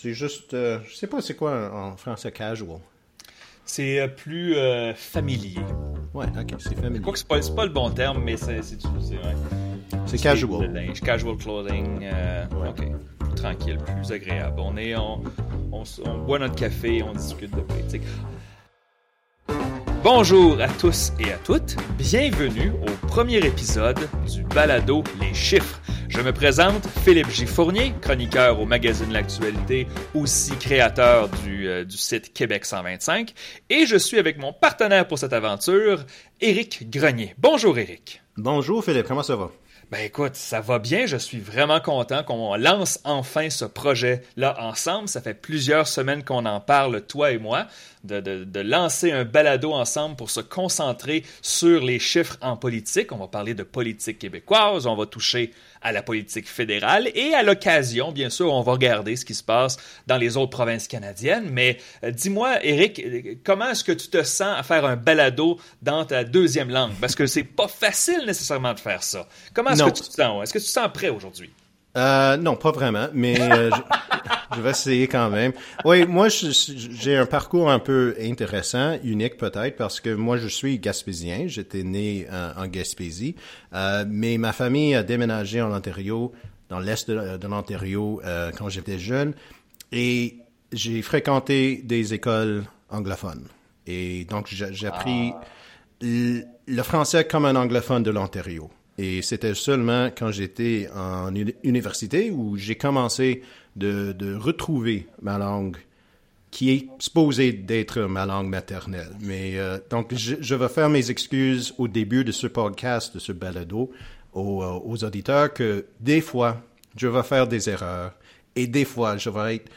C'est juste, euh, je sais pas c'est quoi en français casual. C'est euh, plus euh, familier. Ouais, ok, c'est familier. Quoi que c'est pas, pas le bon terme, mais c'est c'est ouais. Casual. linge, casual clothing. euh, Ouais. Ok. Plus tranquille, plus agréable. On est, on, on boit notre café, on discute de politique. Bonjour à tous et à toutes. Bienvenue au premier épisode du balado Les chiffres. Je me présente Philippe. Fournier, chroniqueur au magazine L'Actualité, aussi créateur du, euh, du site Québec 125, et je suis avec mon partenaire pour cette aventure, Éric Grenier. Bonjour Éric. Bonjour Philippe, comment ça va? Ben écoute, ça va bien. Je suis vraiment content qu'on lance enfin ce projet-là ensemble. Ça fait plusieurs semaines qu'on en parle, toi et moi, de, de, de lancer un balado ensemble pour se concentrer sur les chiffres en politique. On va parler de politique québécoise, on va toucher à la politique fédérale et à l'occasion, bien sûr, on va regarder ce qui se passe dans les autres provinces canadiennes. Mais euh, dis-moi, Eric, euh, comment est-ce que tu te sens à faire un balado dans ta deuxième langue? Parce que c'est pas facile nécessairement de faire ça. Comment est-ce que tu te sens? Est-ce que tu te sens prêt aujourd'hui? Euh, non, pas vraiment, mais euh, je, vais essayer quand même. Oui, moi, j'ai un parcours un peu intéressant, unique peut-être, parce que moi, je suis gaspésien. J'étais né euh, en Gaspésie, euh, mais ma famille a déménagé en Ontario, dans l'est de, l'Ontario, euh, quand j'étais jeune, et j'ai fréquenté des écoles anglophones. Et donc, j'ai appris le français comme un anglophone de l'Ontario. Et c'était seulement quand j'étais en uni- université où j'ai commencé de, retrouver ma langue qui est supposée d'être ma langue maternelle. Mais euh, donc, je, vais faire mes excuses au début de ce podcast, de ce balado, aux, euh, aux auditeurs que des fois, je vais faire des erreurs et des fois, je vais être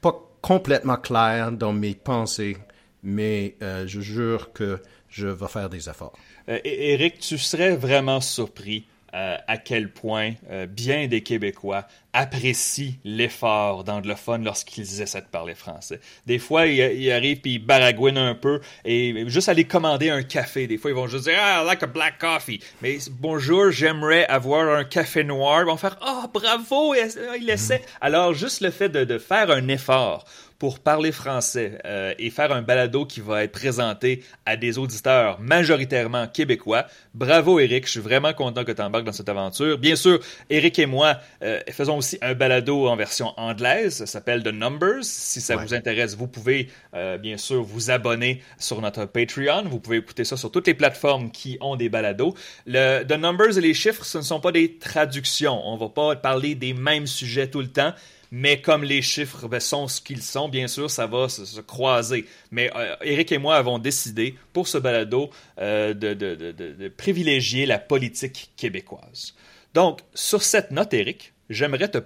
pas complètement clair dans mes pensées, mais euh, je jure que je vais faire des efforts. Euh, Éric, tu serais vraiment surpris à quel point bien des Québécois apprécient l'effort d'anglophone lorsqu'ils essaient de parler français. Des fois, ils, ils arrivent puis ils baragouinent un peu et juste aller commander un café. Des fois, ils vont juste dire ah, I like a black coffee. Mais bonjour, j'aimerais avoir un café noir. Ils vont faire ah bravo, il il essaie. Alors juste le fait de, de faire un effort pour parler français euh, et faire un balado qui va être présenté à des auditeurs majoritairement québécois. Bravo Eric, je suis vraiment content que tu embarques dans cette aventure. Bien sûr, Eric et moi euh, faisons aussi un balado en version anglaise, ça s'appelle The Numbers. Si ça Ouais. vous intéresse, vous pouvez euh, bien sûr vous abonner sur notre Patreon. Vous pouvez écouter ça sur toutes les plateformes qui ont des balados. Le, The Numbers et les chiffres, ce ne sont pas des traductions. On va pas parler des mêmes sujets tout le temps. Mais comme les chiffres ben, sont ce qu'ils sont, bien sûr, ça va se, se croiser. Mais euh, Eric et moi avons décidé, pour ce balado, euh, de, de- de- de- de privilégier la politique québécoise. Donc, sur cette note, Eric, j'aimerais te,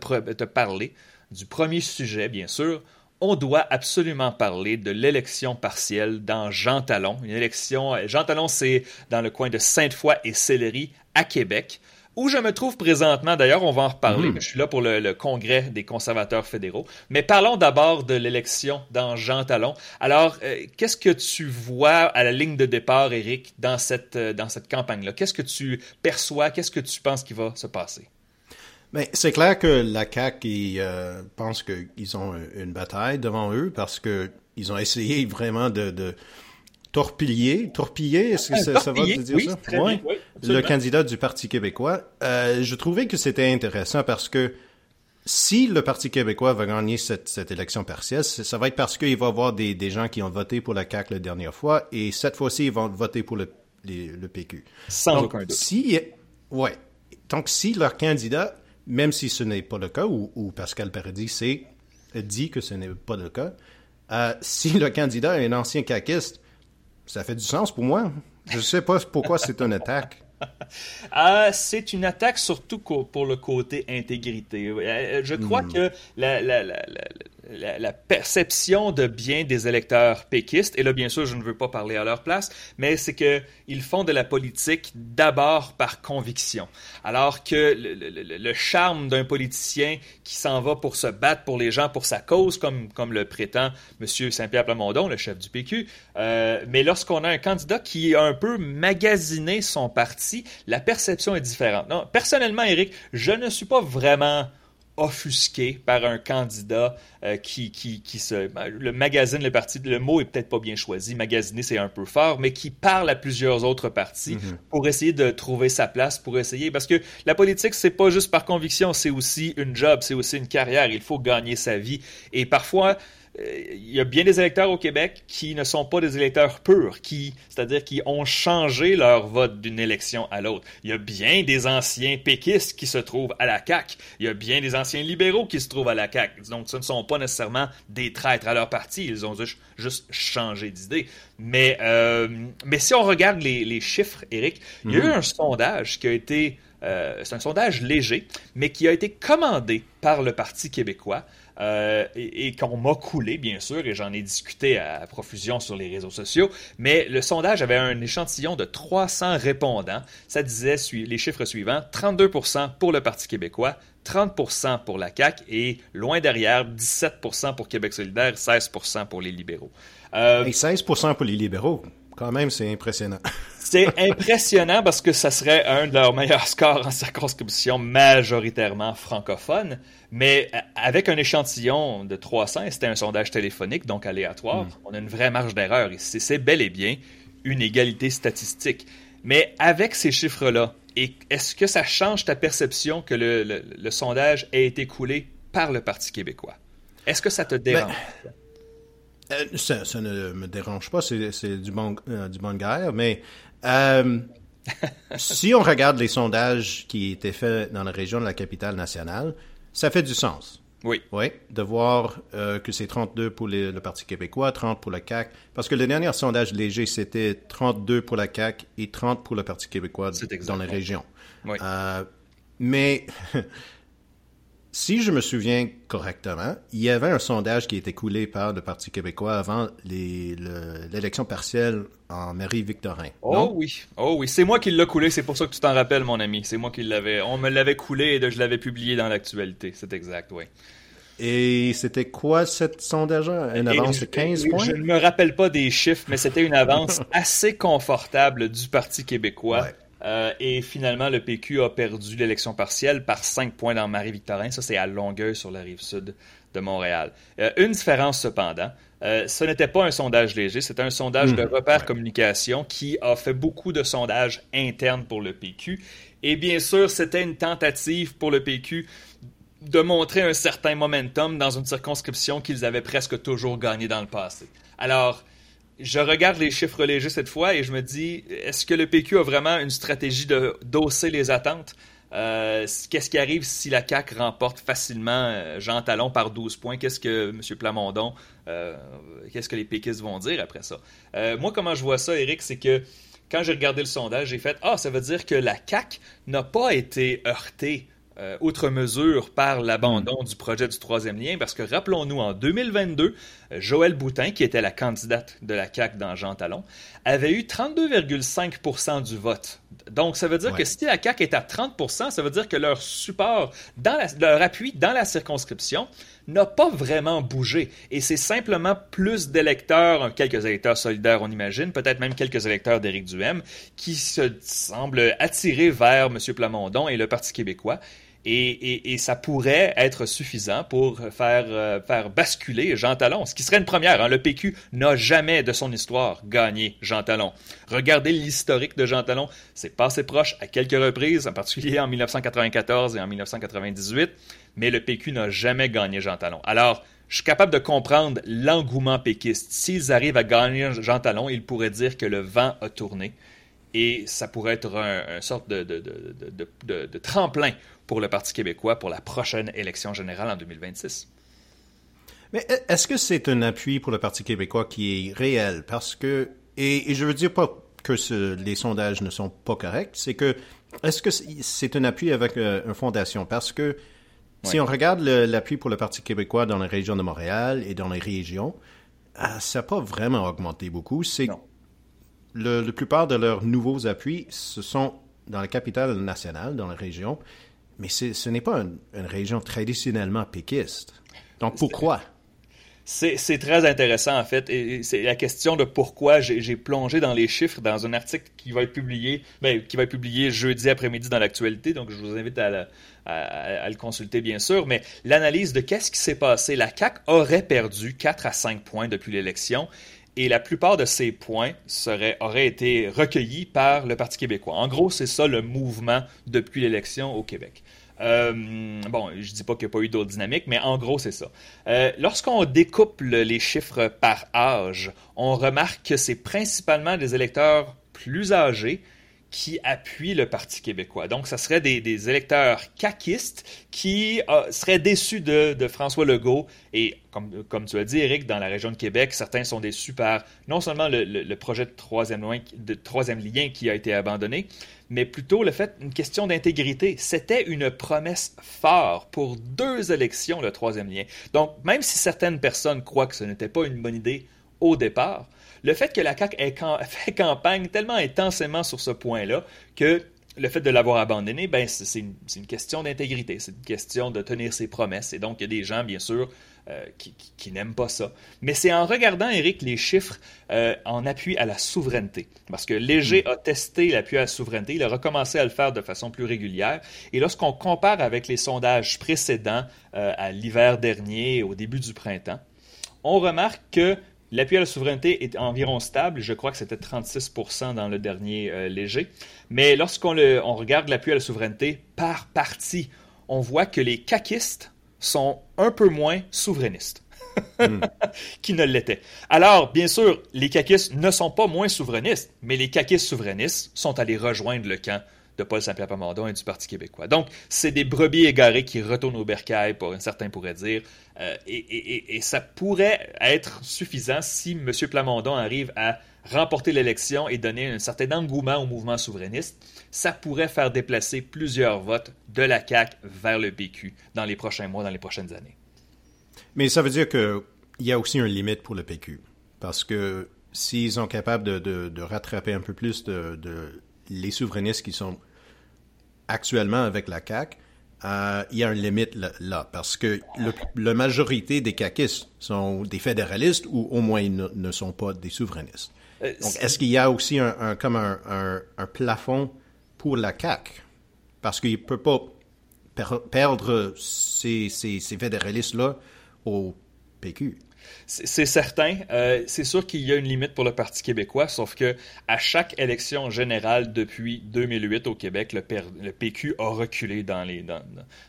parler du premier sujet, bien sûr. On doit absolument parler de l'élection partielle dans Jean Talon. Une élection, Jean Talon, c'est dans le coin de Sainte-Foy et Sillery, à Québec où je me trouve présentement. D'ailleurs, on va en reparler. Je suis là pour le, le congrès des conservateurs fédéraux. Mais parlons d'abord de l'élection dans Jean Talon. Alors, euh, qu'est-ce que tu vois à la ligne de départ, Éric, dans cette, euh, dans cette campagne-là? Qu'est-ce que tu perçois? Qu'est-ce que tu penses qui va se passer? Mais c'est clair que la CAQ ils, euh, pensent qu'ils ont une bataille devant eux parce que ils ont essayé vraiment de, de torpiller, torpiller, est-ce que ça, ça va te dire oui, ça? très bien, oui, le candidat du Parti québécois. Euh, je trouvais que c'était intéressant parce que si le Parti québécois va gagner cette, cette élection partielle, ça va être parce qu'il va y avoir des, des gens qui ont voté pour la CAQ la dernière fois et cette fois-ci, ils vont voter pour le, les- le PQ. Sans Donc, aucun doute. Si, ouais. Donc, si leur candidat, même si ce n'est pas le cas, ou, ou Pascal Paradis dit que ce n'est pas le cas, euh, si le candidat est un ancien caquiste, ça fait du sens pour moi. Je sais pas pourquoi c'est une attaque. Ah, c'est une attaque surtout pour le côté intégrité. Euh, Je crois que la, la, la, la, perception de bien des électeurs péquistes, et là bien sûr je ne veux pas parler à leur place, mais c'est que ils font de la politique d'abord par conviction, alors que le charme d'un politicien qui s'en va pour se battre pour les gens, pour sa cause, comme, comme le prétend M. Saint-Pierre Plamondon, le chef du PQ, euh, mais lorsqu'on a un candidat qui a un peu magasiné son parti, la perception est différente. Non, personnellement, Eric, je ne suis pas vraiment offusqué par un candidat euh, qui, qui, qui se... Le magazine le parti, le mot est peut-être pas bien choisi, magasiner c'est un peu fort, mais qui parle à plusieurs autres partis mm-hmm. pour essayer de trouver sa place, pour essayer... Parce que la politique, c'est pas juste par conviction, c'est aussi une job, c'est aussi une carrière, il faut gagner sa vie. Et parfois, il y a bien des électeurs au Québec qui ne sont pas des électeurs purs, qui, c'est-à-dire qui ont changé leur vote d'une élection à l'autre. Il y a bien des anciens péquistes qui se trouvent à la CAQ. Il y a bien des anciens libéraux qui se trouvent à la CAQ. Donc, ce ne sont pas nécessairement des traîtres à leur parti. Ils ont juste, changé d'idée. Mais, euh, mais si on regarde les, chiffres, Eric, il y a eu mhm. un sondage qui a été... Euh, c'est un sondage léger, mais qui a été commandé par le Parti québécois euh, et, qu'on m'a coulé, bien sûr, et j'en ai discuté à, profusion sur les réseaux sociaux. Mais le sondage avait un échantillon de 300 répondants. Ça disait les chiffres suivants 32 pour le Parti québécois, 30 pour la CAQ et loin derrière, 17% pour Québec solidaire, 16 pour les libéraux. Euh, et 16 pour les libéraux, quand même, c'est impressionnant. C'est impressionnant parce que ça serait un de leurs meilleurs scores en circonscription majoritairement francophone, mais avec un échantillon de 300, c'était un sondage téléphonique, donc aléatoire, hmm. on a une vraie marge d'erreur ici. C'est bel et bien une égalité statistique. Mais avec ces chiffres-là, est-ce que ça change ta perception que le, sondage ait été coulé par le Parti québécois? Est-ce que ça te ben, dérange? Euh, ça, ne me dérange pas, c'est du bon, euh, du bon guerre, mais euh, si on regarde les sondages qui étaient faits dans la région de la capitale nationale, ça fait du sens. Oui. Oui, de voir euh, que c'est 32 pour le Parti québécois, 30 pour la CAQ. Parce que le dernier sondage léger, c'était 32 pour la CAQ et 30 pour le Parti québécois dans la région. Oui. Mais Si je me souviens correctement, il y avait un sondage qui a été coulé par le Parti québécois avant l'élection partielle en Marie-Victorin. Oh oui, oh oui, c'est moi qui l'ai coulé, c'est pour ça que tu t'en rappelles, mon ami. C'est moi qui l'avais. On me l'avait coulé et je l'avais publié dans l'actualité. C'est exact, oui. Et c'était quoi cette sondage Une avance de 15 points? Je ne me rappelle pas des chiffres, mais c'était une avance assez confortable du Parti québécois. Euh, et finalement, le PQ a perdu l'élection partielle par 5 points dans Marie-Victorin. Ça, c'est à Longueuil, sur la rive sud de Montréal. Euh, une différence, cependant, euh, ce n'était pas un sondage léger, c'était un sondage de hmm. repère communication qui a fait beaucoup de sondages internes pour le PQ. Et bien sûr, c'était une tentative pour le PQ de montrer un certain momentum dans une circonscription qu'ils avaient presque toujours gagnée dans le passé. Alors, je regarde les chiffres légers cette fois et je me dis, est-ce que le PQ a vraiment une stratégie de d'hausser les attentes? Euh, qu'est-ce qui arrive si la CAQ remporte facilement euh, Jean Talon par 12 points? Qu'est-ce que M. Plamondon, euh, qu'est-ce que les péquistes vont dire après ça? moi, comment je vois ça, Eric, c'est que quand j'ai regardé le sondage, j'ai fait Ah, ça veut dire que la CAQ n'a pas été heurtée euh, outre mesure par l'abandon du projet du troisième lien, parce que rappelons-nous, en 2022, euh, Joël Boutin, qui était la candidate de la CAQ dans Jean Talon, avait eu 32,5% du vote. Donc, ça veut dire que si la CAQ est à 30% ça veut dire que leur support, dans leur appui dans la circonscription n'a pas vraiment bougé. Et c'est simplement plus d'électeurs, quelques électeurs solidaires, on imagine, peut-être même quelques électeurs d'Éric Duhem, qui se semblent attirés vers M. Plamondon et le Parti québécois. Et, ça pourrait être suffisant pour faire, euh, faire basculer Jean Talon, ce qui serait une première. Hein. Le PQ n'a jamais de son histoire gagné Jean Talon. Regardez l'historique de Jean Talon, c'est passé proche à quelques reprises, en particulier en 1994 et en 1998, mais le PQ n'a jamais gagné Jean Talon. Alors, je suis capable de comprendre l'engouement péquiste. S'ils arrivent à gagner Jean Talon, ils pourraient dire que le vent a tourné et ça pourrait être un, sorte de, tremplin pour le Parti québécois pour la prochaine élection générale en 2026. Mais est-ce que c'est un appui pour le Parti québécois qui est réel? Parce que, et, je veux dire pas que les sondages ne sont pas corrects, c'est que, est-ce que c'est un appui avec euh, une fondation? Parce que si on regarde l'appui pour le Parti québécois dans la région de Montréal et dans les régions, euh, ça n'a pas vraiment augmenté beaucoup. C'est le, la plupart de leurs nouveaux appuis, ce sont dans la capitale nationale, dans la région, mais ce n'est pas une, région traditionnellement péquiste. Donc pourquoi? C'est très intéressant, en fait. Et c'est la question de pourquoi j'ai plongé dans les chiffres dans un article qui va être publié, ben, qui va être publié jeudi après-midi dans l'actualité. Donc, je vous invite à, à, le consulter, bien sûr. Mais l'analyse de qu'est-ce qui s'est passé. La CAQ aurait perdu 4 à 5 points depuis l'élection. Et la plupart de ces points auraient été recueillis par le Parti québécois. En gros, c'est ça le mouvement depuis l'élection au Québec. Euh, bon, je dis pas qu'il n'y a pas eu d'autres dynamiques, mais en gros, c'est ça. Euh, lorsqu'on découpe les chiffres par âge, on remarque que c'est principalement des électeurs plus âgés qui appuient le Parti québécois. Donc, ce serait des, électeurs caquistes qui euh, seraient déçus de, François Legault. Et comme, tu as dit, Eric, dans la région de Québec, certains sont déçus par non seulement le, projet de troisième, de troisième lien qui a été abandonné, mais plutôt le fait, une question d'intégrité. C'était une promesse forte pour deux élections, le troisième lien. Donc, même si certaines personnes croient que ce n'était pas une bonne idée au départ, le fait que la CAQ ait fait campagne tellement intensément sur ce point-là que le fait de l'avoir abandonné, ben, c'est une, une, question d'intégrité, c'est une question de tenir ses promesses. Et donc, il y a des gens, bien sûr, euh, qui, n'aiment pas ça. Mais c'est en regardant, Eric, les chiffres euh, en appui à la souveraineté. Parce que Léger hmm. a testé l'appui à la souveraineté, il a recommencé à le faire de façon plus régulière. Et lorsqu'on compare avec les sondages précédents, euh, à l'hiver dernier, au début du printemps, on remarque que L'appui à la souveraineté est environ stable. Je crois que c'était 36% dans le dernier léger. Mais lorsqu'on on regarde l'appui à la souveraineté par parti, on voit que les caquistes sont un peu moins souverainistes. Hmm. qui ne l'étaient. Alors, bien sûr, les caquistes ne sont pas moins souverainistes, mais les caquistes souverainistes sont allés rejoindre le camp de Paul Saint-Pierre Plamondon et du Parti québécois. Donc, c'est des brebis égarés qui retournent au bercail, pour un certain pourrait dire, euh, et, et, ça pourrait être suffisant si M. Plamondon arrive à remporter l'élection et donner un certain engouement au mouvement souverainiste, ça pourrait faire déplacer plusieurs votes de la CAQ vers le PQ dans les prochains mois, dans les prochaines années. Mais ça veut dire qu'il y a aussi une limite pour le PQ. Parce que s'ils sont capables de, rattraper un peu plus de, les souverainistes qui sont actuellement avec la CAQ, euh, il y a une limite là, parce que la majorité des caquistes sont des fédéralistes ou au moins ne, ne sont pas des souverainistes. Euh, Donc, est-ce qu'il y a aussi un, comme un, plafond pour la CAC Parce qu'il ne peut pas perdre ces, ces fédéralistes-là au PQ. C'est certain. Euh, c'est sûr qu'il y a une limite pour le Parti québécois, sauf que à chaque élection générale depuis 2008 au Québec, le, PQ a reculé dans, les, dans,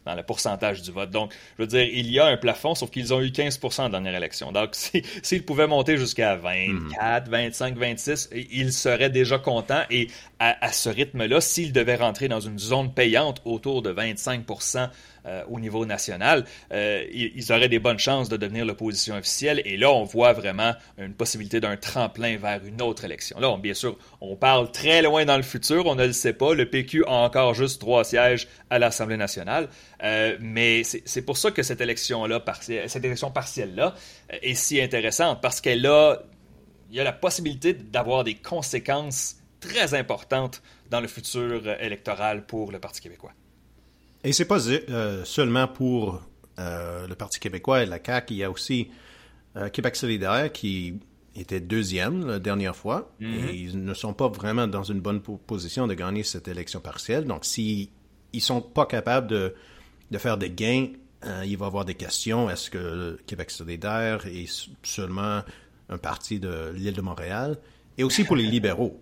le pourcentage du vote. Donc, je veux dire, il y a un plafond, sauf qu'ils ont eu 15% dans la dernière élection. Donc, s'ils pouvaient monter jusqu'à 24, 25, 26, ils seraient déjà contents. Et à, à ce rythme-là, s'ils devaient rentrer dans une zone payante autour de 25 euh, au niveau national, euh, ils, auraient des bonnes chances de devenir l'opposition officielle. Et là, on voit vraiment une possibilité d'un tremplin vers une autre élection. Là, bien sûr, on parle très loin dans le futur, on ne le sait pas. Le PQ a encore juste trois sièges à l'Assemblée nationale. Euh, mais c'est pour ça que cette élection-là, cette élection partielle-là, est si intéressante, parce qu'elle a, il y a la possibilité d'avoir des conséquences très importantes dans le futur électoral pour le Parti québécois. Et c'est pas euh, seulement pour euh, le Parti québécois et la CAQ, il y a aussi euh, Québec solidaire qui était deuxième la dernière fois et mm-hmm. ils ne sont pas vraiment dans une bonne position de gagner cette élection partielle. Donc, s'ils ne sont pas capables de, de faire des gains, il va y avoir des questions. Est-ce que Québec solidaire est seulement un parti de l'île de Montréal? Et aussi pour les libéraux.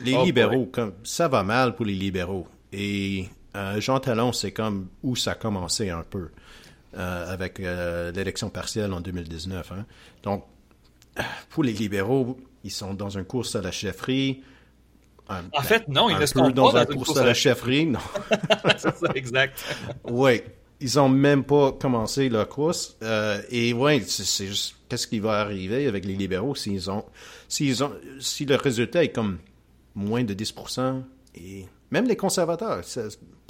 Les oh, libéraux, comme, ça va mal pour les libéraux. Et euh, Jean Talon, c'est comme où ça a commencé un peu euh, avec euh, l'élection partielle en 2019. Hein. Donc, pour les libéraux, ils sont dans une course à la chefferie. en fait, non, ils ne sont pas dans, une course, à la chefferie. Non. c'est ça, exact. oui, ils n'ont même pas commencé leur course. et oui, c'est juste qu'est-ce qui va arriver avec les libéraux s'ils ont, s'ils ont, si le résultat est comme moins de 10% et même les conservateurs.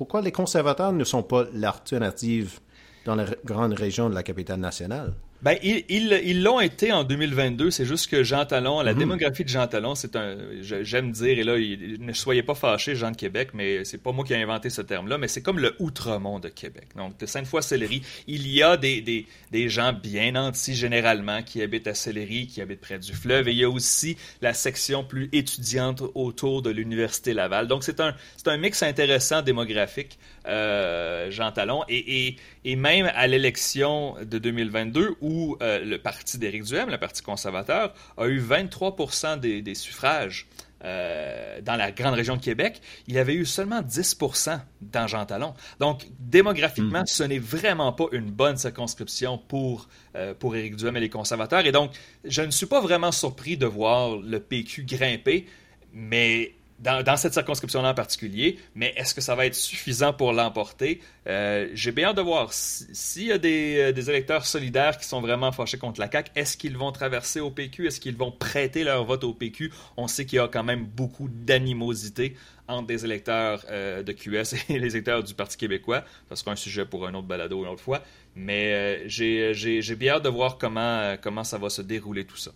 Pourquoi les conservateurs ne sont pas l'alternative dans la grande région de la capitale nationale? Ben, ils l'ont été en 2022. C'est juste que Jean Talon, la mhm. démographie de Jean Talon, c'est un, j'aime dire, et là, ne soyez pas fâchés, Jean de Québec, mais c'est pas moi qui ai inventé ce terme-là, mais c'est comme le Outremont de Québec. Donc, de Sainte-Foy-Sellerie, il y a des, des, des gens bien nantis généralement qui habitent à Sellerie, qui habitent près du fleuve, et il y a aussi la section plus étudiante autour de l'Université Laval. Donc, c'est un, c'est un mix intéressant démographique, euh, Jean Talon, et, et, et même à l'élection de 2022, où euh, le parti d'Éric Duhem, le Parti conservateur, a eu 23% des, suffrages euh, dans la grande région de Québec, il avait eu seulement 10% dans Jean Talon. Donc, démographiquement, hmm. ce n'est vraiment pas une bonne circonscription pour, euh, pour Éric Duhem et les conservateurs. Et donc, je ne suis pas vraiment surpris de voir le PQ grimper, mais dans, cette circonscription-là en particulier, mais est-ce que ça va être suffisant pour l'emporter? Euh, j'ai bien hâte de voir. S'il y a euh, des, électeurs solidaires qui sont vraiment fâchés contre la CAQ, est-ce qu'ils vont traverser au PQ? Est-ce qu'ils vont prêter leur vote au PQ? On sait qu'il y a quand même beaucoup d'animosité entre des électeurs euh, de QS et les électeurs du Parti québécois. Ça sera un sujet pour un autre balado une autre fois. Mais j'ai bien hâte de voir comment, comment ça va se dérouler tout ça.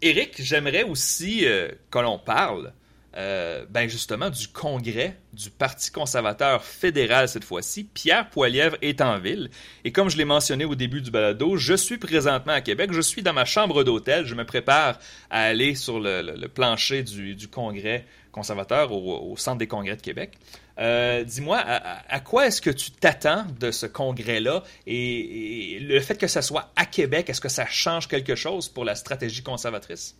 Éric, j'aimerais aussi euh, que l'on parle euh, ben justement du congrès du Parti conservateur fédéral cette fois-ci. Pierre Poilièvre est en ville. Et comme je l'ai mentionné au début du balado, je suis présentement à Québec. Je suis dans ma chambre d'hôtel. Je me prépare à aller sur le, plancher du, congrès conservateur au, Centre des congrès de Québec. Euh, dis-moi, à, quoi est-ce que tu t'attends de ce congrès-là? Et, le fait que ça soit à Québec, est-ce que ça change quelque chose pour la stratégie conservatrice?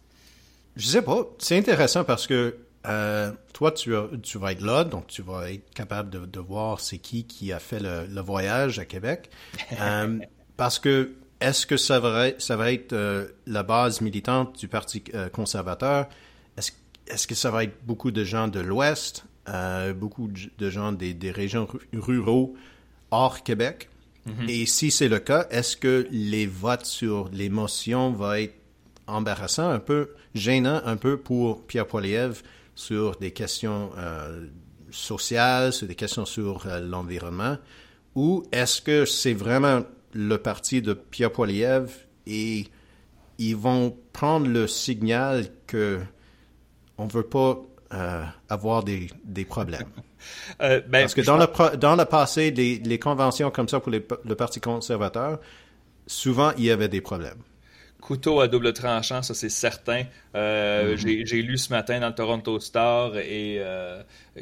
Je sais pas. C'est intéressant parce que euh, toi, tu, tu, vas être là, donc tu vas être capable de, de voir c'est qui qui a fait le, le voyage à Québec. Euh, parce que est-ce que ça va, ça va être la base militante du Parti conservateur? Est-ce est-ce que ça va être beaucoup de gens de l'Ouest? Euh, beaucoup de gens des, régions ruraux hors Québec. Mhm. Et si c'est le cas, est-ce que les votes sur les motions vont être embarrassants, un peu gênants, un peu pour Pierre Poilievre sur des questions euh, sociales, sur des questions sur euh, l'environnement, ou est-ce que c'est vraiment le parti de Pierre Poilievre et ils vont prendre le signal que on veut pas euh, avoir des, des problèmes. Euh, ben, Parce que dans, le, dans le passé, les, les conventions comme ça pour le Parti conservateur, souvent, il y avait des problèmes couteau à double tranchant, ça c'est certain. Euh, mm-hmm. J'ai lu ce matin dans le Toronto Star et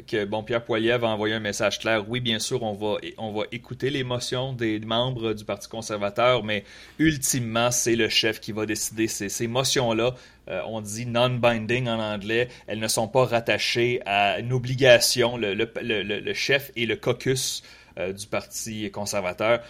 que bon Pierre Poilievre a envoyé un message clair. Oui, bien sûr, on va on va écouter l'émotion des membres du Parti conservateur, mais ultimement c'est le chef qui va décider. Ces, ces motions là euh, on dit non-binding en anglais, elles ne sont pas rattachées à une obligation. Le, chef et le caucus euh, du Parti conservateur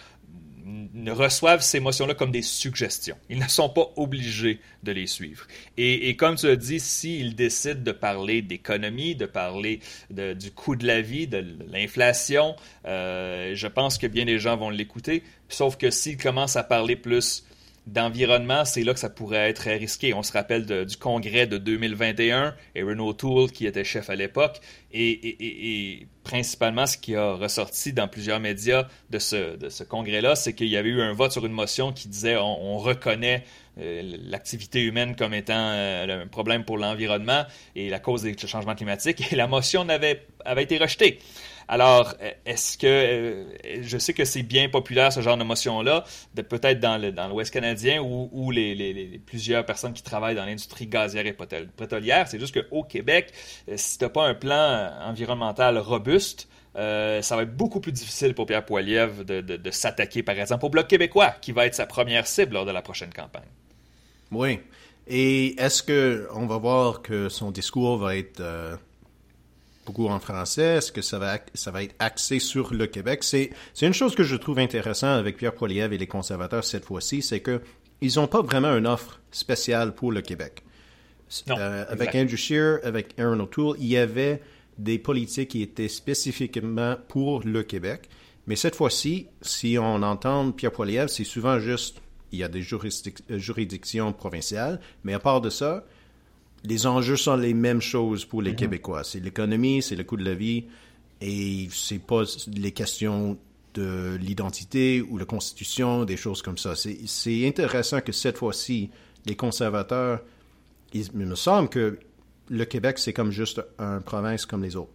reçoivent ces motions-là comme des suggestions. Ils ne sont pas obligés de les suivre. Et, comme tu as dit, s'ils décident de parler d'économie, de parler du coût de la vie, de l'inflation, euh, je pense que bien des gens vont l'écouter. Sauf que s'ils commencent à parler plus d'environnement, c'est là que ça pourrait être risqué. On se rappelle du congrès de 2021 et Renault Toole qui était chef à l'époque et, principalement ce qui a ressorti dans plusieurs médias de ce, congrès-là, c'est qu'il y avait eu un vote sur une motion qui disait on, reconnaît euh, l'activité humaine comme étant euh, un problème pour l'environnement et la cause des changements climatiques et la motion avait été rejetée. Alors, est-ce que euh, je sais que c'est bien populaire ce genre de motion-là, peut-être dans le dans l'Ouest canadien ou les, plusieurs personnes qui travaillent dans l'industrie gazière et pétrolière. C'est juste qu'au Québec, euh, si tu n'as pas un plan environnemental robuste, euh, ça va être beaucoup plus difficile pour Pierre Poilievre de, de, s'attaquer, par exemple, au Bloc québécois, qui va être sa première cible lors de la prochaine campagne. Oui. Et est-ce que on va voir que son discours va être beaucoup en français? Est-ce que ça va, ça va être axé sur le Québec? C'est, c'est une chose que je trouve intéressante avec Pierre Poilievre et les conservateurs cette fois-ci, c'est que ils n'ont pas vraiment une offre spéciale pour le Québec. Euh, avec Andrew Scheer, avec Aaron O'Toole, il y avait des politiques qui étaient spécifiquement pour le Québec. Mais cette fois-ci, si on entend Pierre Poilievre, c'est souvent juste, il y a des juridictions provinciales, mais à part de ça, les enjeux sont les mêmes choses pour les mhm. Québécois. C'est l'économie, c'est le coût de la vie, et c'est pas les questions de l'identité ou la constitution, des choses comme ça. C'est intéressant que cette fois-ci, les conservateurs, il me semble que le Québec, c'est comme juste une province comme les autres.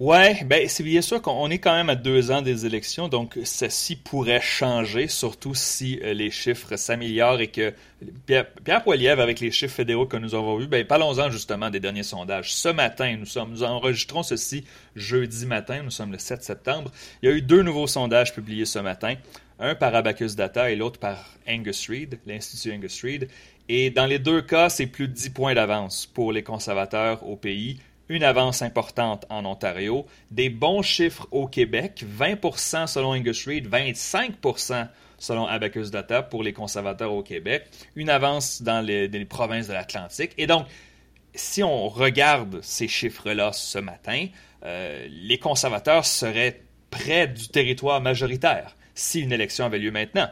Ouais, ben c'est bien sûr qu'on est quand même à deux ans des élections, donc ceci pourrait changer, surtout si euh, les chiffres s'améliorent et que Pierre, Pierre avec les chiffres fédéraux que nous avons vus, ben parlons-en justement des derniers sondages. Ce matin, nous sommes, nous enregistrons ceci jeudi matin, nous sommes le 7 septembre. Il y a eu deux nouveaux sondages publiés ce matin, un par Abacus Data et l'autre par Angus Reid, l'Institut Angus Reid. Et dans les deux cas, c'est plus de 10 points d'avance pour les conservateurs au pays une avance importante en Ontario, des bons chiffres au Québec, 20% selon Angus Reid, 25% selon Abacus Data pour les conservateurs au Québec, une avance dans les, provinces de l'Atlantique. Et donc, si on regarde ces chiffres-là ce matin, euh, les conservateurs seraient près du territoire majoritaire si une élection avait lieu maintenant.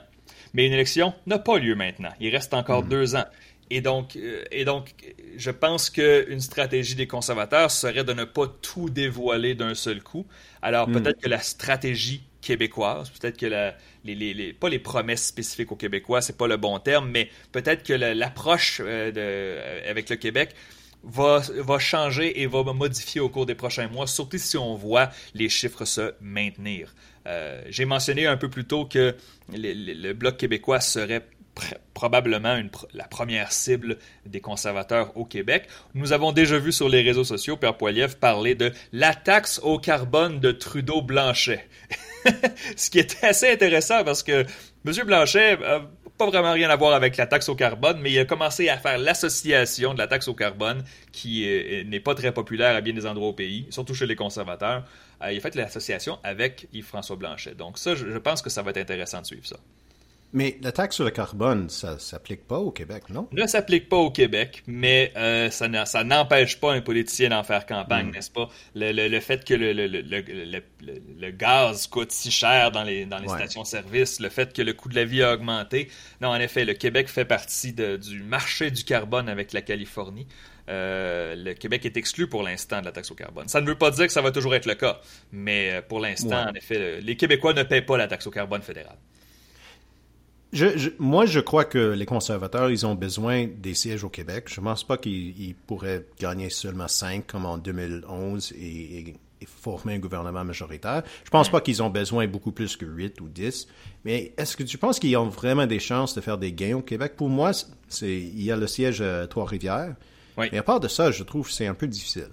Mais une élection n'a pas lieu maintenant. Il reste encore hmm. deux ans. Et donc, euh, et donc, je pense qu'une stratégie des conservateurs serait de ne pas tout dévoiler d'un seul coup. Alors, hmm. peut-être que la stratégie québécoise, peut-être que la, les, les, pas les promesses spécifiques aux Québécois, c'est pas le bon terme, mais peut-être que l'approche euh, euh, avec le Québec va, va changer et va modifier au cours des prochains mois, surtout si on voit les chiffres se maintenir. J'ai mentionné un peu plus tôt que le Bloc québécois serait probablement la première cible des conservateurs au Québec. Nous avons déjà vu sur les réseaux sociaux Père Poiliev parler de la taxe au carbone de Trudeau-Blanchet. Ce qui est assez intéressant parce que M. Blanchet n'a pas vraiment rien à voir avec la taxe au carbone, mais il a commencé à faire l'association de la taxe au carbone qui n'est pas très populaire à bien des endroits au pays, surtout chez les conservateurs. Euh, il a fait l'association avec Yves-François Blanchet. Donc ça, je pense que ça va être intéressant de suivre ça. Mais la taxe sur le carbone, ça s'applique pas au Québec, non? Ne s'applique pas au Québec, mais euh, ça n'empêche pas un politicien d'en faire campagne, hmm. n'est-ce pas? Le, fait que le, gaz coûte si cher dans les, dans les stations-service, le fait que le coût de la vie a augmenté. Non, en effet, le Québec fait partie du marché du carbone avec la Californie. Euh, le Québec est exclu pour l'instant de la taxe au carbone. Ça ne veut pas dire que ça va toujours être le cas, mais euh, pour l'instant, en effet, les Québécois ne paient pas la taxe au carbone fédérale. Je, moi, je crois que les conservateurs, ils ont besoin des sièges au Québec. Je ne pense pas qu'ils pourraient gagner seulement cinq comme en 2011 et, former un gouvernement majoritaire. Je pense pas qu'ils ont besoin beaucoup plus que 8 ou 10. Mais est-ce que tu penses qu'ils ont vraiment des chances de faire des gains au Québec? Pour moi, c'est il y a le siège à Trois-Rivières. Oui. Mais à part de ça, je trouve que c'est un peu difficile.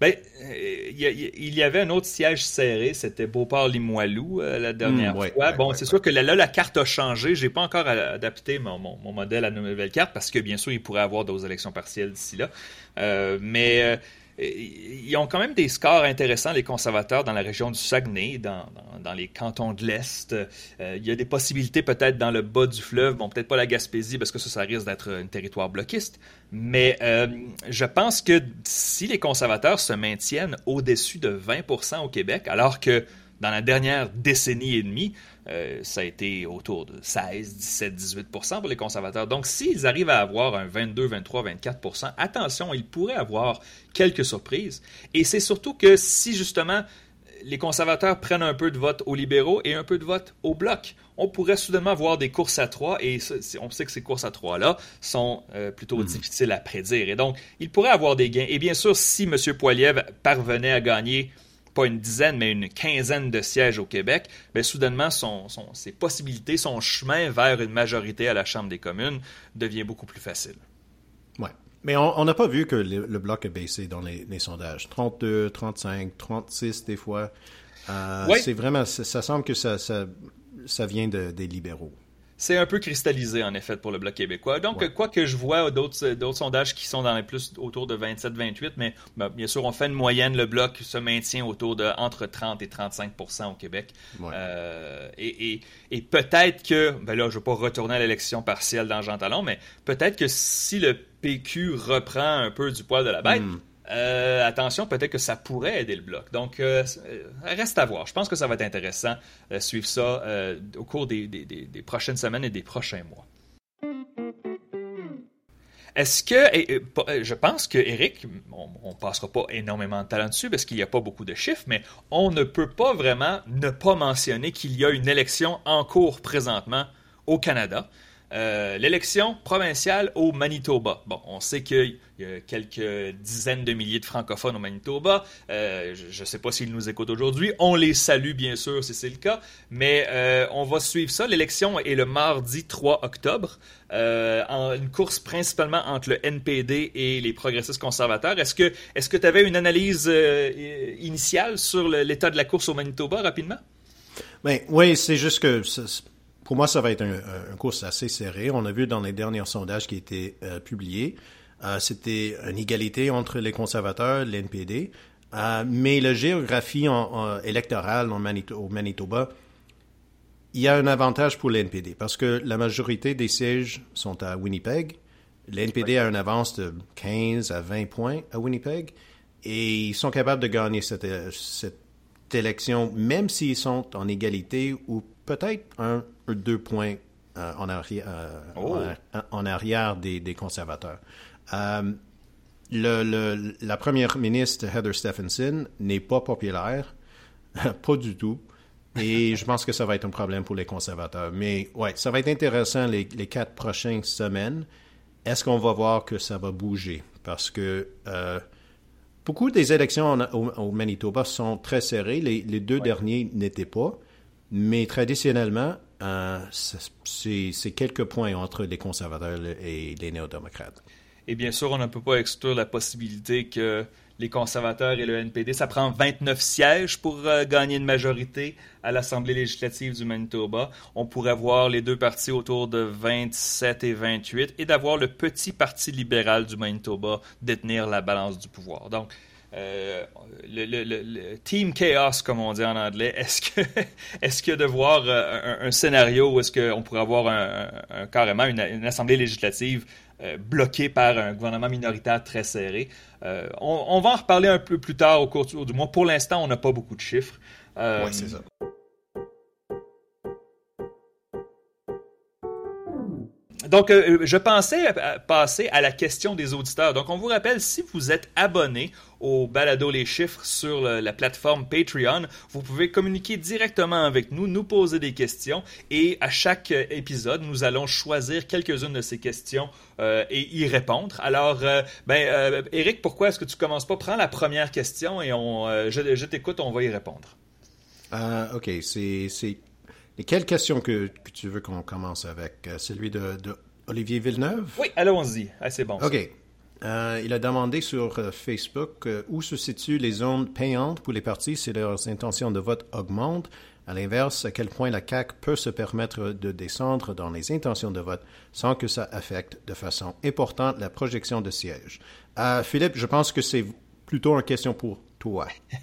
Ben, euh, il y, avait un autre siège serré, c'était Beauport-Limoilou euh, la dernière hmm, fois. bon, c'est sûr que là, la carte a changé. J'ai pas encore adapté mon, modèle à la nouvelle carte parce que bien sûr, il pourrait y avoir d'autres élections partielles d'ici là. Euh, mais ils ont quand même des scores intéressants, les conservateurs, dans la région du Saguenay, dans, les cantons de l'Est. Euh, il y a des possibilités peut-être dans le bas du fleuve, bon, peut-être pas la Gaspésie, parce que ça, ça risque d'être un territoire bloquiste. Mais euh, je pense que si les conservateurs se maintiennent au-dessus de 20% au Québec, alors que dans la dernière décennie et demie, euh, ça a été autour de 16, 17, 18% pour les conservateurs. Donc, s'ils arrivent à avoir un 22, 23, 24% attention, ils pourraient avoir quelques surprises. Et c'est surtout que si justement les conservateurs prennent un peu de vote aux libéraux et un peu de vote au bloc, on pourrait soudainement avoir des courses à trois, et on sait que ces courses à trois-là sont euh, plutôt hmm. difficiles à prédire. Et donc, il pourrait avoir des gains. Et bien sûr, si M. Poiliev parvenait à gagner pas une dizaine, mais une quinzaine de sièges au Québec, bien, soudainement, son, ses possibilités, son chemin vers une majorité à la Chambre des communes devient beaucoup plus facile. Oui. Mais on n'a pas vu que le, bloc a baissé dans les, sondages. 32, 35, 36 des fois. Euh, C'est vraiment, ça, semble que ça, ça, ça vient de, des libéraux c'est un peu cristallisé, en effet, pour le Bloc québécois. Donc, quoi que je vois d'autres sondages qui sont dans les plus autour de 27-28, mais ben, bien sûr, on fait une moyenne, le Bloc se maintient autour de entre 30 et 35% au Québec. Euh, et, peut-être que, ben là, je ne vais pas retourner à l'élection partielle dans Jean Talon, mais peut-être que si le PQ reprend un peu du poil de la bête, hmm. Euh, attention, peut-être que ça pourrait aider le bloc. Donc, euh, euh, reste à voir. Je pense que ça va être intéressant de suivre ça au cours des, prochaines semaines et des prochains mois. Est-ce que, je pense que Eric, on, ne passera pas énormément de temps dessus parce qu'il n'y a pas beaucoup de chiffres, mais on ne peut pas vraiment ne pas mentionner qu'il y a une élection en cours présentement au Canada. Euh, l'élection provinciale au Manitoba. Bon, on sait qu'il y a quelques dizaines de milliers de francophones au Manitoba. Euh, je ne sais pas s'ils nous écoutent aujourd'hui. On les salue, bien sûr, si c'est le cas. Mais euh, on va suivre ça. L'élection est le mardi 3 octobre. une course principalement entre le NPD et les progressistes conservateurs. Est-ce que que tu avais une analyse initiale sur l'état de la course au Manitoba rapidement? Ben, oui, c'est juste que pour moi, ça va être un, course assez serré. On a vu dans les derniers sondages qui étaient euh, publiés, euh, c'était une égalité entre les conservateurs, l'NPD, euh, mais la géographie électorale au Manitoba, il y a un avantage pour l'NPD parce que la majorité des sièges sont à Winnipeg. L'NPD a une avance de 15 à 20 points à Winnipeg et ils sont capables de gagner cette, cette élection, même s'ils sont en égalité ou peut-être un deux points euh, en, arrière, euh, oh. en, arrière des, conservateurs. Euh, le, la première ministre Heather Stephenson n'est pas populaire, pas du tout. Et je pense que ça va être un problème pour les conservateurs. Mais ouais, ça va être intéressant les, les quatre prochaines semaines. Est-ce qu'on va voir que ça va bouger? Parce que beaucoup des élections au, Manitoba sont très serrées. Les, les deux derniers n'étaient pas. Mais traditionnellement, euh, c'est quelques points entre les conservateurs et les néo-démocrates. Et bien sûr, on ne peut pas exclure la possibilité que les conservateurs et le NPD, ça prend 29 sièges pour euh, gagner une majorité à l'Assemblée législative du Manitoba. On pourrait voir les deux partis autour de 27 et 28 et d'avoir le petit parti libéral du Manitoba détenir la balance du pouvoir. Donc, euh, le, team chaos, comme on dit en anglais, est-ce que, est-ce que de voir euh, un, scénario où est-ce qu'on pourrait avoir carrément une, assemblée législative euh, bloquée par un gouvernement minoritaire très serré? on, va en reparler un peu plus tard au cours du mois. Pour l'instant, on n'a pas beaucoup de chiffres. oui, c'est ça. Donc, euh, je pensais passer à la question des auditeurs. Donc, on vous rappelle, si vous êtes abonné au Balado Les Chiffres sur la plateforme Patreon, vous pouvez communiquer directement avec nous, nous poser des questions et à chaque euh, épisode, nous allons choisir quelques-unes de ces questions euh, et y répondre. Alors, ben, Eric, pourquoi est-ce que tu commences pas? Prends la première question et on, je, je t'écoute, on va y répondre. OK, c'est et quelle question que, tu veux qu'on commence avec? Euh, celui de, Olivier Villeneuve? Oui, allons-y. Ah, c'est bon. OK. Euh, il a demandé sur euh, Facebook où se situent les zones payantes pour les partis si leurs intentions de vote augmentent? À l'inverse, à quel point la CAQ peut se permettre de descendre dans les intentions de vote sans que ça affecte de façon importante la projection de sièges? Philippe, je pense que c'est plutôt une question pour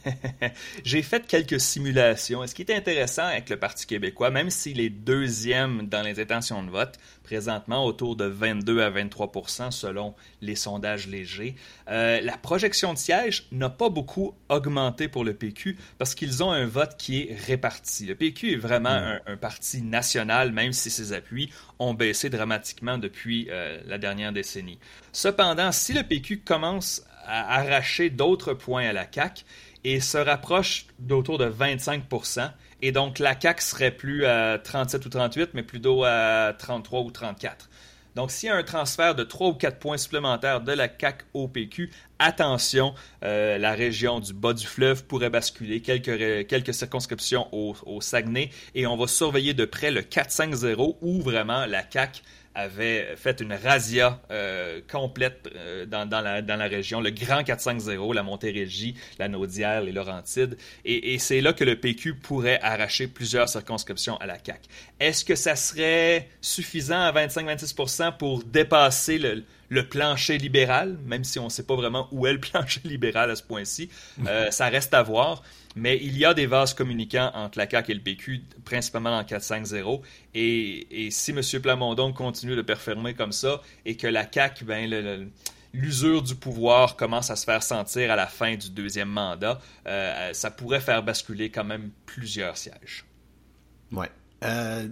J'ai fait quelques simulations. Et ce qui est intéressant avec le Parti québécois, même s'il est deuxième dans les intentions de vote, présentement autour de 22 à 23% selon les sondages légers, euh, la projection de sièges n'a pas beaucoup augmenté pour le PQ parce qu'ils ont un vote qui est réparti. Le PQ est vraiment mm. un, parti national, même si ses appuis ont baissé dramatiquement depuis euh, la dernière décennie. Cependant, si le PQ commence à arracher d'autres points à la CAC et se rapproche d'autour de 25% Et donc, la CAC serait plus à 37 ou 38, mais plutôt à 33 ou 34. Donc, s'il y a un transfert de 3 ou 4 points supplémentaires de la CAC au PQ, attention, euh, la région du bas du fleuve pourrait basculer. Quelques, quelques circonscriptions au, au Saguenay. Et on va surveiller de près le 4-5-0 où vraiment la CAC avait fait une razzia euh, complète euh, dans, la, région, le Grand 450, la Montérégie, la Naudière, les Laurentides. Et, et c'est là que le PQ pourrait arracher plusieurs circonscriptions à la CAQ. Est-ce que ça serait suffisant à 25-26% pour dépasser le, le plancher libéral, même si on ne sait pas vraiment où est le plancher libéral à ce point-ci. Euh, ça reste à voir. Mais il y a des vases communicants entre la CAQ et le PQ, principalement dans 4-5-0. Et, si M. Plamondon continue de performer comme ça et que la CAQ, ben, l'usure du pouvoir commence à se faire sentir à la fin du deuxième mandat, euh, ça pourrait faire basculer quand même plusieurs sièges. Oui. Euh,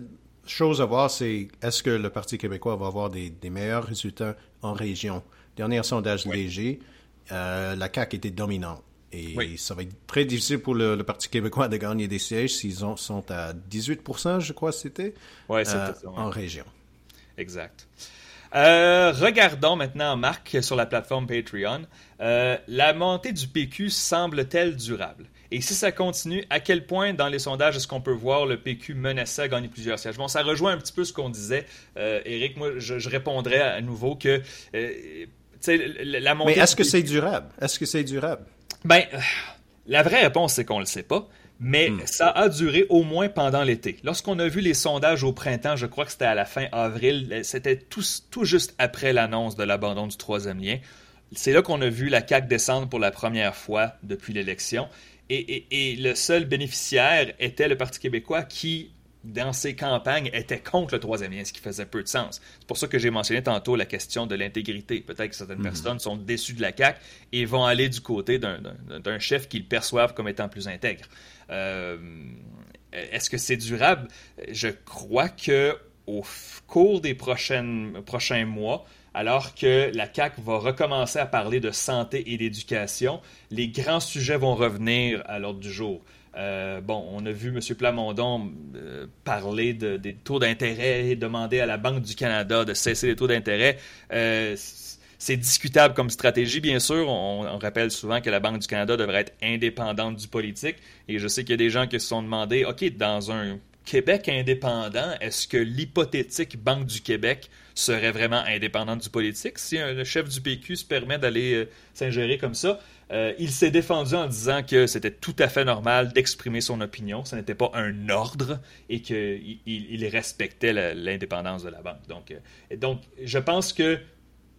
chose à voir, c'est est-ce que le Parti québécois va avoir des, meilleurs résultats en région? Dernier sondage léger, euh, la CAQ était dominante. Et ça va être très difficile pour le, Parti québécois de gagner des sièges s'ils sont à 18 je crois c'était, ouais, euh, en région. Exact. Euh, regardons maintenant, Marc, sur la plateforme Patreon. Euh, la montée du PQ semble-t-elle durable? Et si ça continue, à quel point dans les sondages est-ce qu'on peut voir le PQ menacer à gagner plusieurs sièges? Bon, ça rejoint un petit peu ce qu'on disait. Euh, Éric, moi, je, répondrais à nouveau que la montée... Mais est-ce que c'est durable? Est-ce que c'est durable? Ben, la vraie réponse, c'est qu'on ne le sait pas. Mais hmm. ça a duré au moins pendant l'été. Lorsqu'on a vu les sondages au printemps, je crois que c'était à la fin avril, c'était tout, tout juste après l'annonce de l'abandon du troisième lien. C'est là qu'on a vu la CAQ descendre pour la première fois depuis l'élection. Et, le seul bénéficiaire était le Parti québécois qui, dans ses campagnes, était contre le troisième lien, ce qui faisait peu de sens. C'est pour ça que j'ai mentionné tantôt la question de l'intégrité. Peut-être que certaines mhm. personnes sont déçues de la CAQ et vont aller du côté d'un chef qu'ils perçoivent comme étant plus intègre. Euh, est-ce que c'est durable? Je crois que au cours des prochaines, prochains mois, alors que la CAQ va recommencer à parler de santé et d'éducation, les grands sujets vont revenir à l'ordre du jour. Euh, bon, on a vu M. Plamondon euh, parler des taux d'intérêt et demander à la Banque du Canada de cesser les taux d'intérêt. Euh, c'est discutable comme stratégie, bien sûr. On, rappelle souvent que la Banque du Canada devrait être indépendante du politique. Et je sais qu'il y a des gens qui se sont demandé, OK, dans un Québec indépendant, est-ce que l'hypothétique Banque du Québec serait vraiment indépendante du politique si le chef du PQ se permet d'aller s'ingérer comme ça? Euh, il s'est défendu en disant que c'était tout à fait normal d'exprimer son opinion, ce n'était pas un ordre et qu'il il, respectait l'indépendance de la banque. Donc, euh, donc, je pense que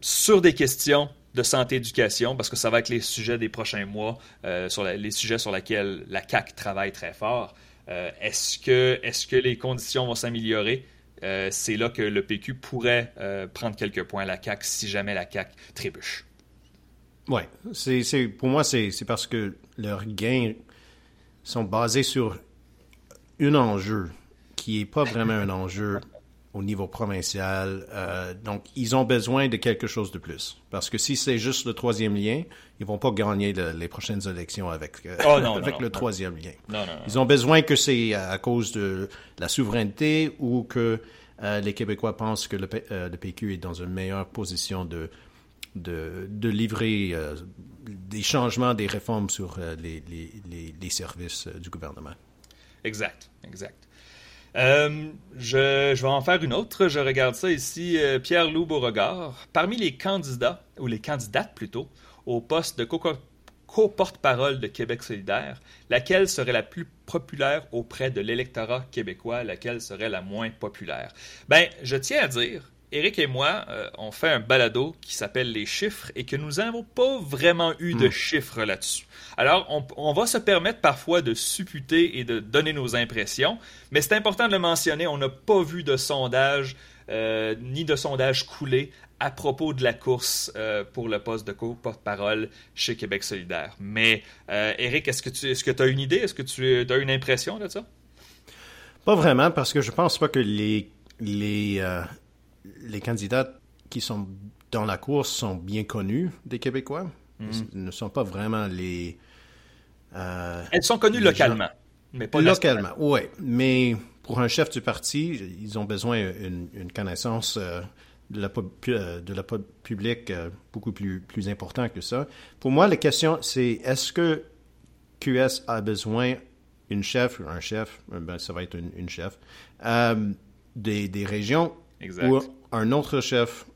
sur des questions de santé-éducation, parce que ça va être les sujets des prochains mois, sur les sujets sur lesquels la CAC travaille très fort, euh, est-ce que, les conditions vont s'améliorer? Euh, c'est là que le PQ pourrait euh, prendre quelques points à la CAQ si jamais la CAQ trébuche. Oui, c'est, pour moi, c'est, parce que leurs gains sont basés sur un enjeu qui n'est pas vraiment un enjeu au niveau provincial. Euh, donc, ils ont besoin de quelque chose de plus. Parce que si c'est juste le troisième lien, ils vont pas gagner les prochaines élections avec, euh, oh, avec le troisième lien. Ils ont besoin que c'est à cause de la souveraineté ou que euh, les Québécois pensent que le, le, PQ est dans une meilleure position de, de, livrer des changements, des réformes sur les, les, services du gouvernement. Exact, exact. Euh, je, vais en faire une autre. Je regarde ça ici. Euh, Pierre-Loup Beauregard. Parmi les candidats, ou les candidates plutôt, au poste de co-porte-parole de Québec solidaire, laquelle serait la plus populaire auprès de l'électorat québécois, laquelle serait la moins populaire? Ben, je tiens à dire Eric et moi, euh, on fait un balado qui s'appelle Les chiffres et que nous n'avons pas vraiment eu de hmm. chiffres là-dessus. Alors, on, va se permettre parfois de supputer et de donner nos impressions, mais c'est important de le mentionner, on n'a pas vu de sondage euh, ni de sondage coulé à propos de la course euh, pour le poste de porte-parole chez Québec solidaire. Mais, Eric, est-ce que tu est-ce que as une idée? Est-ce que tu as une impression de ça? Pas vraiment, parce que je pense pas que les, les, les candidats qui sont dans la course sont bien connus des Québécois. Ils mhm. ne sont pas vraiment les. Euh, Elles sont connues localement, mais pas localement. Oui, mais pour un chef du parti, ils ont besoin d'une connaissance euh, de la, euh, de la public beaucoup plus, plus important que ça. Pour moi, la question, c'est est-ce que QS a besoin une chef, un chef, ben, ça va être une, chef, des, des régions ou un autre chef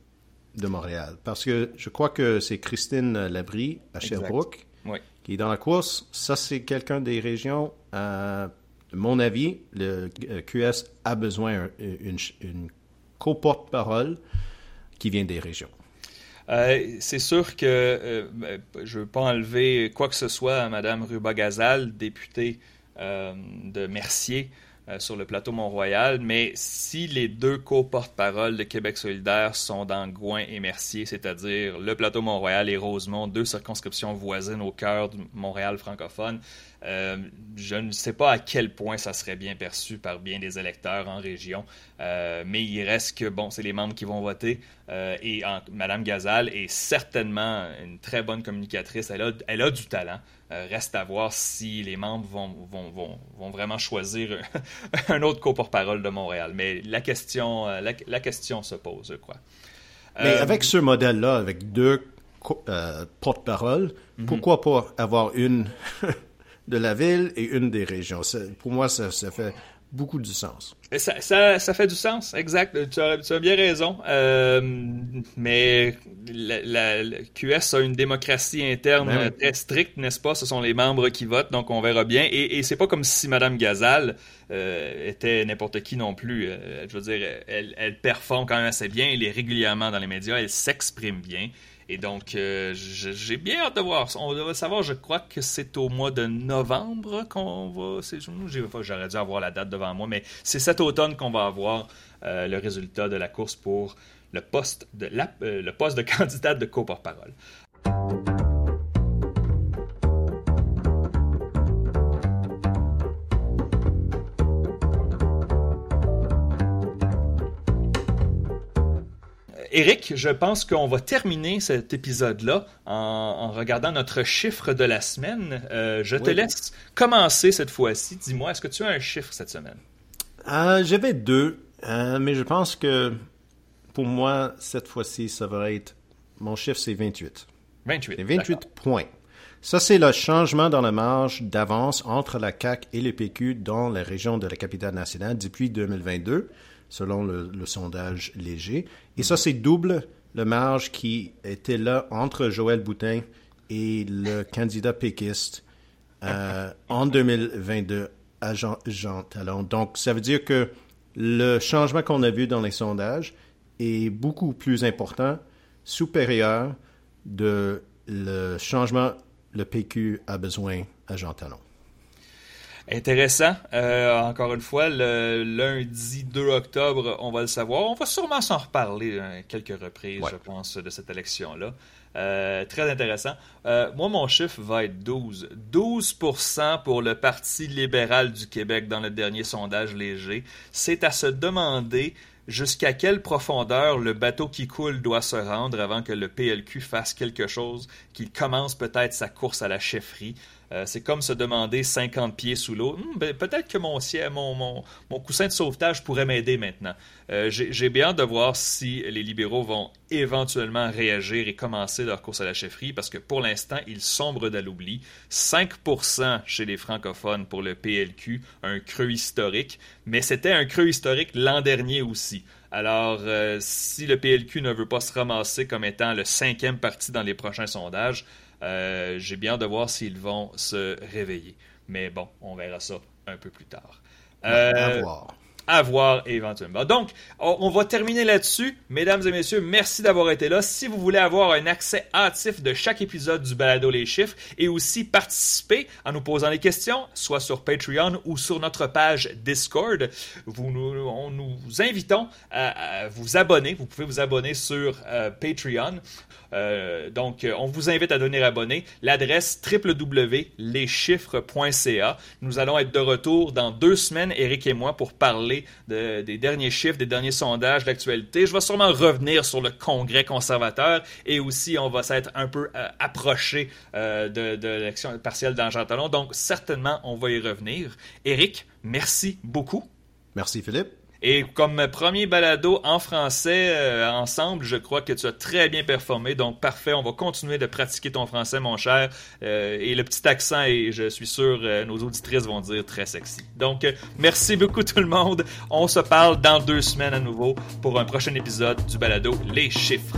de Montréal. Parce que je crois que c'est Christine Labrie à Sherbrooke qui est dans la course. Ça, c'est quelqu'un des régions. Euh, de mon avis, le euh, QS a besoin d'une une, co-porte-parole qui vient des régions. Euh, c'est sûr que je ne veux pas enlever quoi que ce soit à Mme Ruba-Gazal, députée de Mercier. Euh, sur le plateau Mont-Royal, mais si les deux co-porte-parole de Québec solidaire sont dans Gouin et Mercier, c'est-à-dire le plateau Mont-Royal et Rosemont, deux circonscriptions voisines au cœur du Montréal francophone, Euh, je ne sais pas à quel point ça serait bien perçu par bien des électeurs en région, euh, mais il reste que, bon, c'est les membres qui vont voter. Euh, et Mme Gazal est certainement une très bonne communicatrice. Elle a, elle a du talent. reste à voir si les membres vont, vont, vont, vont vraiment choisir un autre co-porte-parole de Montréal. Mais la question, la, la, question se pose, je crois. Mais avec ce modèle-là, avec deux porte-paroles, mhm. pourquoi pas avoir une de la ville et une des régions. Pour moi, ça, fait beaucoup du sens. Ça, ça, fait du sens, exact. Tu as, bien raison. Euh, mais la, QS a une démocratie interne ben très stricte, n'est-ce pas? Ce sont les membres qui votent, donc on verra bien. Et, et c'est pas comme si Mme Gazal euh, était n'importe qui non plus. Euh, je veux dire, elle, elle performe quand même assez bien. Elle est régulièrement dans les médias. Elle s'exprime bien. Et donc, euh, j'ai bien hâte de voir. On devrait savoir, je crois que c'est au mois de novembre qu'on va. J'aurais dû avoir la date devant moi, mais c'est cet automne qu'on va avoir euh, le résultat de la course pour le poste de, la, euh, le poste de candidate de co-porte-parole. Eric, je pense qu'on va terminer cet épisode-là en, regardant notre chiffre de la semaine. Euh, je te laisse commencer cette fois-ci. Dis-moi, est-ce que tu as un chiffre cette semaine? Euh, J'avais deux, euh, mais je pense que pour moi, cette fois-ci, ça va être. Mon chiffre, c'est 28. 28. 28 points. Ça, c'est le changement dans la marge d'avance entre la CAC et le PQ dans la région de la capitale nationale depuis 2022 selon le, sondage léger. Et ça, c'est double le marge qui était là entre Joël Boutin et le candidat péquiste euh, en 2022 à Jean, Jean Talon. Donc, ça veut dire que le changement qu'on a vu dans les sondages est beaucoup plus important, supérieur de le changement le PQ a besoin à Jean Talon. Intéressant. Euh, encore une fois, le lundi 2 octobre, on va le savoir. On va sûrement s'en reparler à quelques reprises, je pense, de cette élection-là. Euh, très intéressant. Euh, moi, mon chiffre va être 12. 12% pour le Parti libéral du Québec dans le dernier sondage léger. C'est à se demander jusqu'à quelle profondeur le bateau qui coule doit se rendre avant que le PLQ fasse quelque chose, qu'il commence peut-être sa course à la chefferie. Euh, c'est comme se demander 50 pieds sous l'eau. Hmm, ben, peut-être que mon, mon, mon, coussin de sauvetage pourrait m'aider maintenant. Euh, j'ai bien hâte de voir si les libéraux vont éventuellement réagir et commencer leur course à la chefferie, parce que pour l'instant, ils sombrent dans l'oubli. 5% chez les francophones pour le PLQ, un creux historique, mais c'était un creux historique l'an dernier aussi. Alors, euh, si le PLQ ne veut pas se ramasser comme étant le cinquième parti dans les prochains sondages, euh, j'ai bien de voir s'ils vont se réveiller. Mais bon, on verra ça un peu plus tard. Euh, à voir à voir éventuellement. Donc, on va terminer là-dessus. Mesdames et messieurs, merci d'avoir été là. Si vous voulez avoir un accès hâtif de chaque épisode du Balado Les Chiffres et aussi participer en nous posant des questions, soit sur Patreon ou sur notre page Discord, nous, nous invitons à, vous abonner. Vous pouvez vous abonner sur euh, Patreon. Euh, donc, euh, on vous invite à devenir abonné. L'adresse www.leschiffres.ca. Nous allons être de retour dans deux semaines, Eric et moi, pour parler des derniers chiffres, des derniers sondages d'actualité. Je vais sûrement revenir sur le Congrès conservateur et aussi on va s'être un peu euh, approché de, de l'élection partielle d'Angers Talon. Donc, certainement, on va y revenir. Eric, merci beaucoup. Merci, Philippe. Et comme premier balado en français euh, ensemble, je crois que tu as très bien performé. Donc parfait, on va continuer de pratiquer ton français, mon cher. Euh, et le petit accent, et je suis sûr, euh, nos auditrices vont dire très sexy. Donc merci beaucoup tout le monde. On se parle dans deux semaines à nouveau pour un prochain épisode du balado Les chiffres.